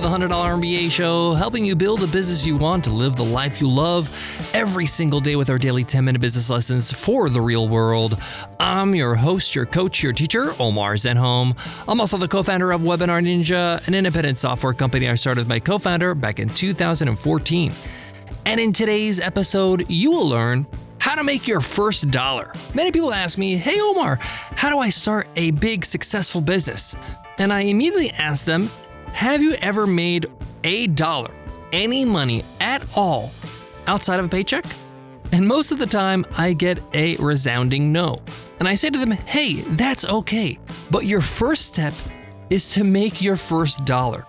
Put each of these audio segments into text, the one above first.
the $100 MBA show, helping you build a business you want to live the life you love every single day with our daily 10 minute business lessons for the real world. I'm your host, your coach, your teacher, Omar Zenhom. I'm also the co founder of Webinar Ninja, an independent software company I started with my co founder back in 2014. And in today's episode, you will learn how to make your first dollar. Many people ask me, Hey Omar, how do I start a big successful business? And I immediately ask them, Have you ever made a dollar, any money at all, outside of a paycheck? And most of the time, I get a resounding no. And I say to them, Hey, that's okay. But your first step is to make your first dollar.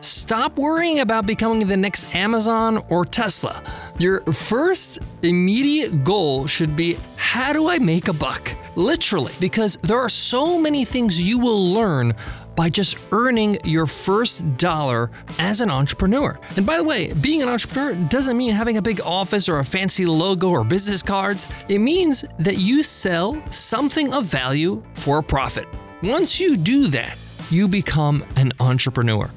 Stop worrying about becoming the next Amazon or Tesla. Your first immediate goal should be how do I make a buck? Literally, because there are so many things you will learn by just earning your first dollar as an entrepreneur. And by the way, being an entrepreneur doesn't mean having a big office or a fancy logo or business cards. It means that you sell something of value for a profit. Once you do that, you become an entrepreneur.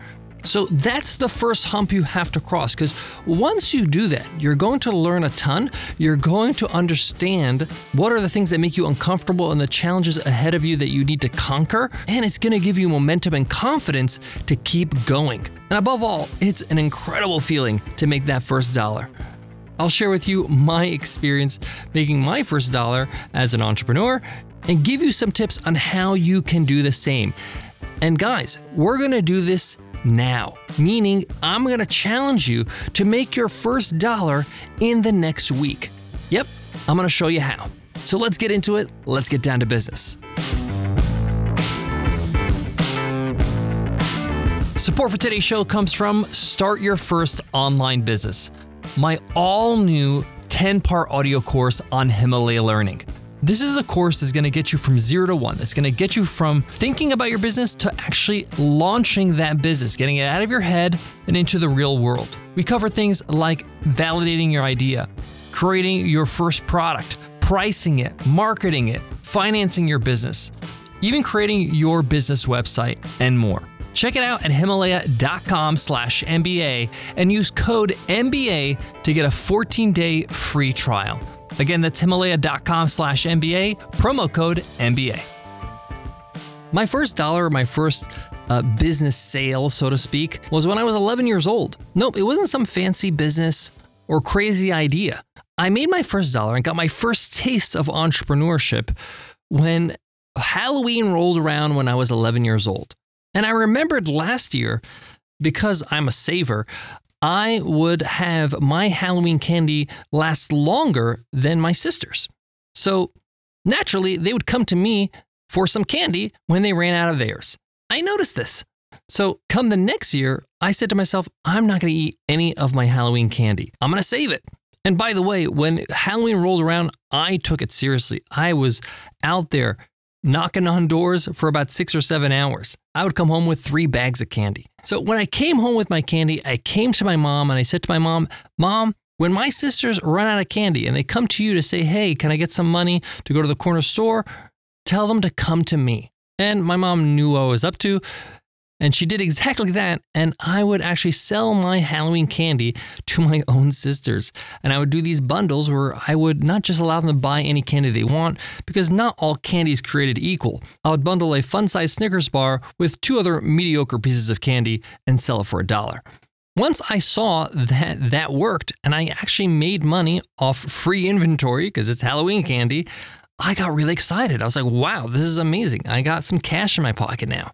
So that's the first hump you have to cross because once you do that, you're going to learn a ton. You're going to understand what are the things that make you uncomfortable and the challenges ahead of you that you need to conquer. And it's going to give you momentum and confidence to keep going. And above all, it's an incredible feeling to make that first dollar. I'll share with you my experience making my first dollar as an entrepreneur and give you some tips on how you can do the same. And guys, we're gonna do this now, meaning I'm to challenge you to make your first dollar in the next week. Yep, I'm to show you how. So let's get into it. Let's get down to business. Support for today's show comes from Start Your First Online Business, my all new 10 part audio course on Himalaya Learning. This is a course that's going to get you from zero to one. That's going to get you from thinking about your business to actually launching that business, getting it out of your head and into the real world. We cover things like validating your idea, creating your first product, pricing it, marketing it, financing your business, even creating your business website, and more. Check it out at himalaya.com slash MBA and use code MBA to get a 14 day free trial. Again, that's himalaya.com slash MBA, promo code MBA. My first dollar, my first uh, business sale, so to speak, was when I was 11 years old. Nope, it wasn't some fancy business or crazy idea. I made my first dollar and got my first taste of entrepreneurship when Halloween rolled around when I was 11 years old. And I remembered last year, because I'm a saver, I would have my Halloween candy last longer than my sisters. So naturally, they would come to me for some candy when they ran out of theirs. I noticed this. So, come the next year, I said to myself, I'm not going to eat any of my Halloween candy. I'm going to save it. And by the way, when Halloween rolled around, I took it seriously. I was out there knocking on doors for about six or seven hours. I would come home with three bags of candy. So when I came home with my candy, I came to my mom and I said to my mom, Mom, when my sisters run out of candy and they come to you to say, Hey, can I get some money to go to the corner store? Tell them to come to me. And my mom knew what I was up to. And she did exactly that. And I would actually sell my Halloween candy to my own sisters. And I would do these bundles where I would not just allow them to buy any candy they want, because not all candy is created equal. I would bundle a fun sized Snickers bar with two other mediocre pieces of candy and sell it for a dollar. Once I saw that that worked and I actually made money off free inventory because it's Halloween candy, I got really excited. I was like, wow, this is amazing. I got some cash in my pocket now.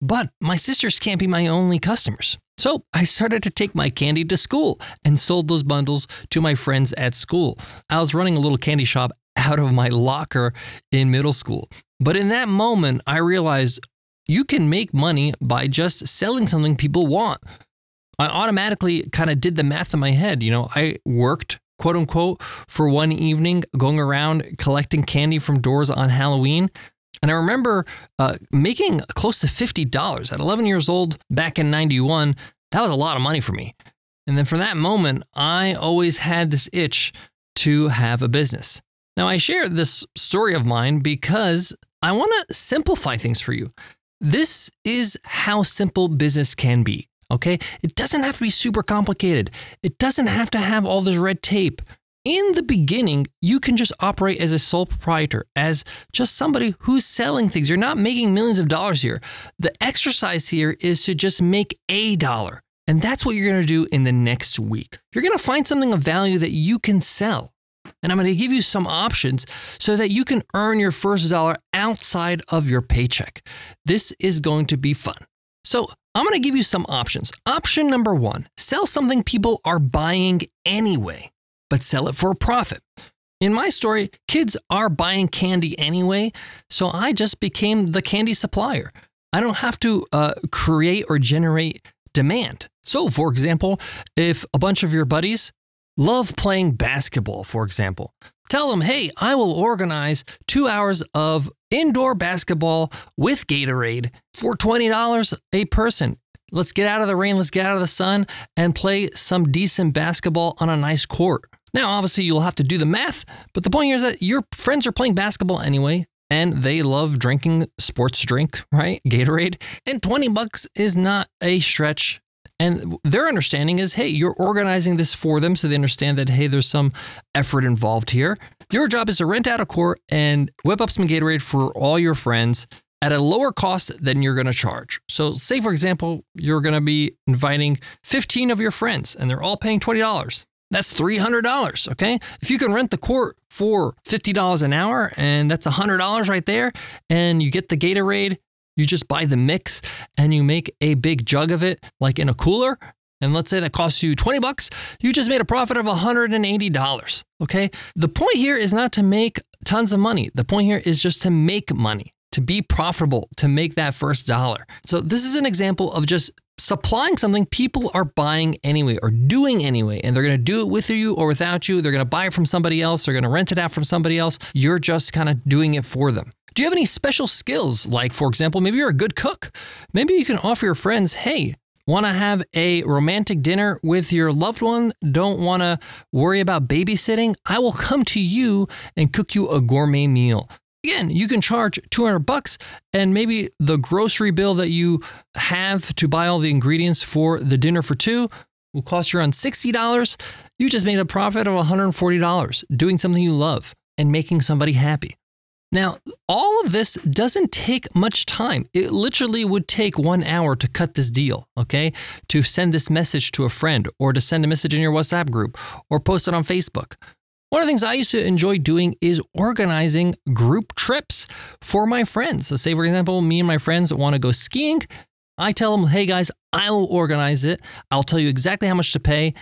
But my sisters can't be my only customers. So I started to take my candy to school and sold those bundles to my friends at school. I was running a little candy shop out of my locker in middle school. But in that moment, I realized you can make money by just selling something people want. I automatically kind of did the math in my head. You know, I worked, quote unquote, for one evening going around collecting candy from doors on Halloween. And I remember uh, making close to $50 at 11 years old back in 91. That was a lot of money for me. And then from that moment, I always had this itch to have a business. Now, I share this story of mine because I want to simplify things for you. This is how simple business can be. Okay. It doesn't have to be super complicated, it doesn't have to have all this red tape. In the beginning, you can just operate as a sole proprietor, as just somebody who's selling things. You're not making millions of dollars here. The exercise here is to just make a dollar. And that's what you're going to do in the next week. You're going to find something of value that you can sell. And I'm going to give you some options so that you can earn your first dollar outside of your paycheck. This is going to be fun. So, I'm going to give you some options. Option number one sell something people are buying anyway, but sell it for a profit. In my story, kids are buying candy anyway, so I just became the candy supplier. I don't have to uh, create or generate demand. So, for example, if a bunch of your buddies love playing basketball, for example. Tell them, hey, I will organize two hours of indoor basketball with Gatorade for $20 a person. Let's get out of the rain, let's get out of the sun, and play some decent basketball on a nice court. Now, obviously, you'll have to do the math, but the point here is that your friends are playing basketball anyway, and they love drinking sports drink, right? Gatorade. And 20 bucks is not a stretch and their understanding is hey, you're organizing this for them so they understand that, hey, there's some effort involved here. Your job is to rent out a court and whip up some Gatorade for all your friends at a lower cost than you're going to charge. So, say for example, you're going to be inviting 15 of your friends and they're all paying $20. That's $300, okay? If you can rent the court for $50 an hour and that's $100 right there and you get the Gatorade you just buy the mix and you make a big jug of it, like in a cooler. And let's say that costs you 20 bucks, you just made a profit of $180. Okay. The point here is not to make tons of money. The point here is just to make money, to be profitable, to make that first dollar. So, this is an example of just supplying something people are buying anyway or doing anyway. And they're going to do it with you or without you. They're going to buy it from somebody else. They're going to rent it out from somebody else. You're just kind of doing it for them. Do you have any special skills? Like, for example, maybe you're a good cook. Maybe you can offer your friends, hey, Want to have a romantic dinner with your loved one? Don't want to worry about babysitting? I will come to you and cook you a gourmet meal. Again, you can charge 200 bucks and maybe the grocery bill that you have to buy all the ingredients for the dinner for two will cost you around $60. You just made a profit of $140 doing something you love and making somebody happy. Now, all of this doesn't take much time. It literally would take one hour to cut this deal, okay? To send this message to a friend or to send a message in your WhatsApp group or post it on Facebook. One of the things I used to enjoy doing is organizing group trips for my friends. So, say, for example, me and my friends want to go skiing. I tell them, hey guys, I'll organize it. I'll tell you exactly how much to pay.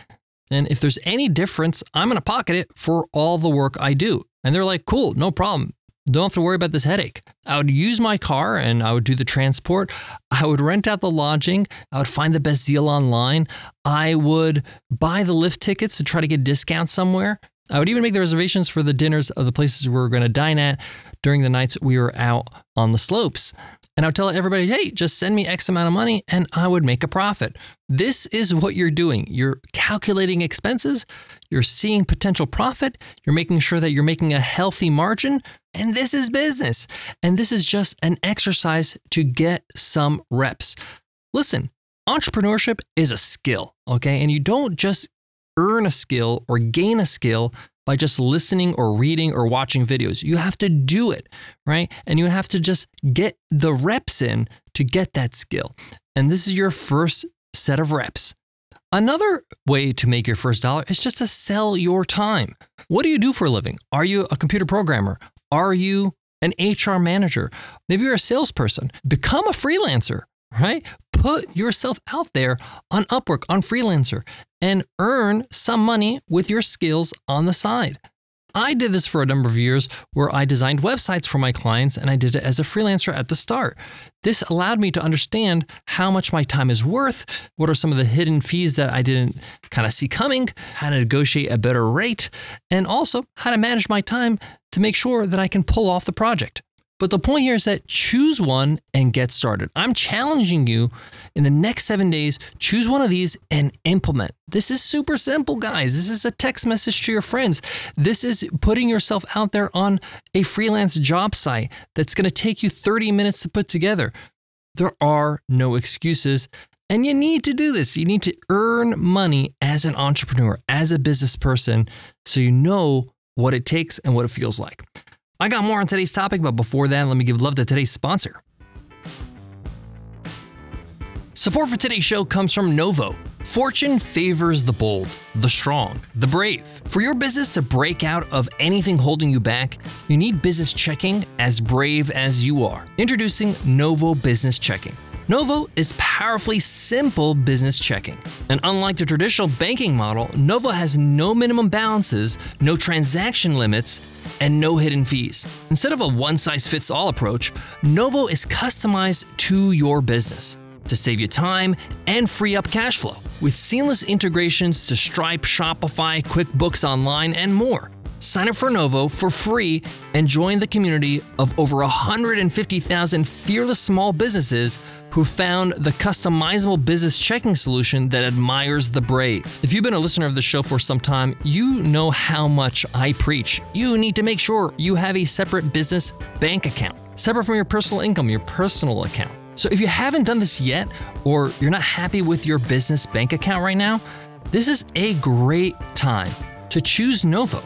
And if there's any difference, I'm going to pocket it for all the work I do. And they're like, cool, no problem. Don't have to worry about this headache. I would use my car and I would do the transport. I would rent out the lodging. I would find the best deal online. I would buy the lift tickets to try to get discounts somewhere. I would even make the reservations for the dinners of the places we were going to dine at during the nights we were out on the slopes. And I would tell everybody, hey, just send me X amount of money and I would make a profit. This is what you're doing. You're calculating expenses, you're seeing potential profit, you're making sure that you're making a healthy margin. And this is business. And this is just an exercise to get some reps. Listen, entrepreneurship is a skill, okay? And you don't just earn a skill or gain a skill by just listening or reading or watching videos. You have to do it, right? And you have to just get the reps in to get that skill. And this is your first set of reps. Another way to make your first dollar is just to sell your time. What do you do for a living? Are you a computer programmer? Are you an HR manager? Maybe you're a salesperson. Become a freelancer, right? Put yourself out there on Upwork, on Freelancer, and earn some money with your skills on the side. I did this for a number of years where I designed websites for my clients and I did it as a freelancer at the start. This allowed me to understand how much my time is worth, what are some of the hidden fees that I didn't kind of see coming, how to negotiate a better rate, and also how to manage my time to make sure that I can pull off the project. But the point here is that choose one and get started. I'm challenging you in the next seven days, choose one of these and implement. This is super simple, guys. This is a text message to your friends. This is putting yourself out there on a freelance job site that's going to take you 30 minutes to put together. There are no excuses. And you need to do this. You need to earn money as an entrepreneur, as a business person, so you know what it takes and what it feels like. I got more on today's topic, but before that, let me give love to today's sponsor. Support for today's show comes from Novo. Fortune favors the bold, the strong, the brave. For your business to break out of anything holding you back, you need business checking as brave as you are. Introducing Novo Business Checking. Novo is powerfully simple business checking. And unlike the traditional banking model, Novo has no minimum balances, no transaction limits, and no hidden fees. Instead of a one size fits all approach, Novo is customized to your business to save you time and free up cash flow with seamless integrations to Stripe, Shopify, QuickBooks Online, and more. Sign up for Novo for free and join the community of over 150,000 fearless small businesses who found the customizable business checking solution that admires the brave. If you've been a listener of the show for some time, you know how much I preach. You need to make sure you have a separate business bank account, separate from your personal income, your personal account. So if you haven't done this yet, or you're not happy with your business bank account right now, this is a great time to choose Novo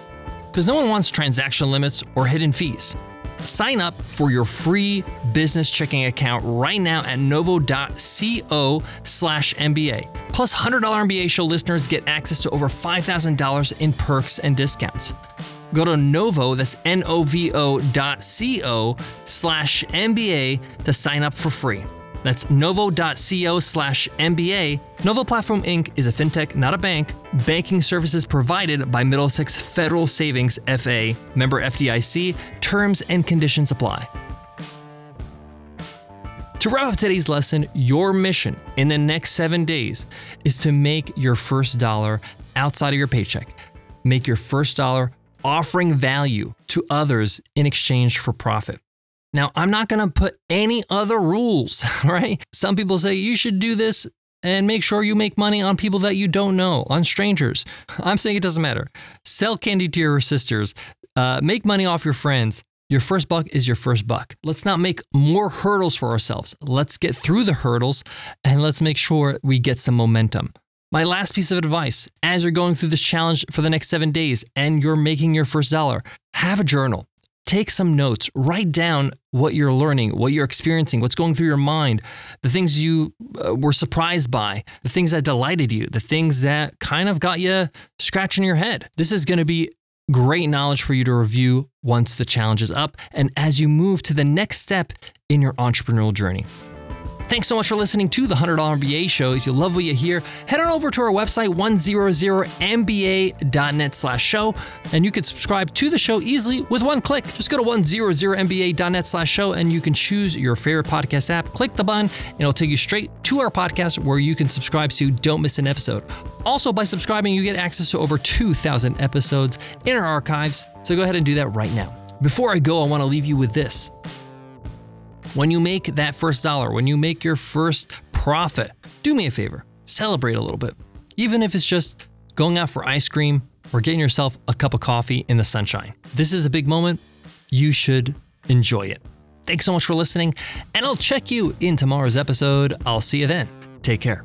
because no one wants transaction limits or hidden fees. Sign up for your free business checking account right now at novo.co slash MBA. Plus, $100 MBA show listeners get access to over $5,000 in perks and discounts. Go to Novo, that's N-O-V-O dot C-O slash MBA to sign up for free. That's novo.co slash MBA. Novo Platform Inc. is a fintech, not a bank. Banking services provided by Middlesex Federal Savings FA, member FDIC. Terms and conditions apply. To wrap up today's lesson, your mission in the next seven days is to make your first dollar outside of your paycheck. Make your first dollar offering value to others in exchange for profit. Now, I'm not going to put any other rules, right? Some people say you should do this and make sure you make money on people that you don't know, on strangers. I'm saying it doesn't matter. Sell candy to your sisters, uh, make money off your friends. Your first buck is your first buck. Let's not make more hurdles for ourselves. Let's get through the hurdles and let's make sure we get some momentum. My last piece of advice as you're going through this challenge for the next seven days and you're making your first dollar, have a journal. Take some notes, write down what you're learning, what you're experiencing, what's going through your mind, the things you uh, were surprised by, the things that delighted you, the things that kind of got you scratching your head. This is going to be great knowledge for you to review once the challenge is up and as you move to the next step in your entrepreneurial journey. Thanks so much for listening to the $100 MBA show. If you love what you hear, head on over to our website, 100mba.net slash show, and you can subscribe to the show easily with one click. Just go to 100mba.net slash show, and you can choose your favorite podcast app. Click the button, and it'll take you straight to our podcast where you can subscribe so you don't miss an episode. Also, by subscribing, you get access to over 2,000 episodes in our archives, so go ahead and do that right now. Before I go, I want to leave you with this. When you make that first dollar, when you make your first profit, do me a favor, celebrate a little bit. Even if it's just going out for ice cream or getting yourself a cup of coffee in the sunshine. This is a big moment. You should enjoy it. Thanks so much for listening, and I'll check you in tomorrow's episode. I'll see you then. Take care.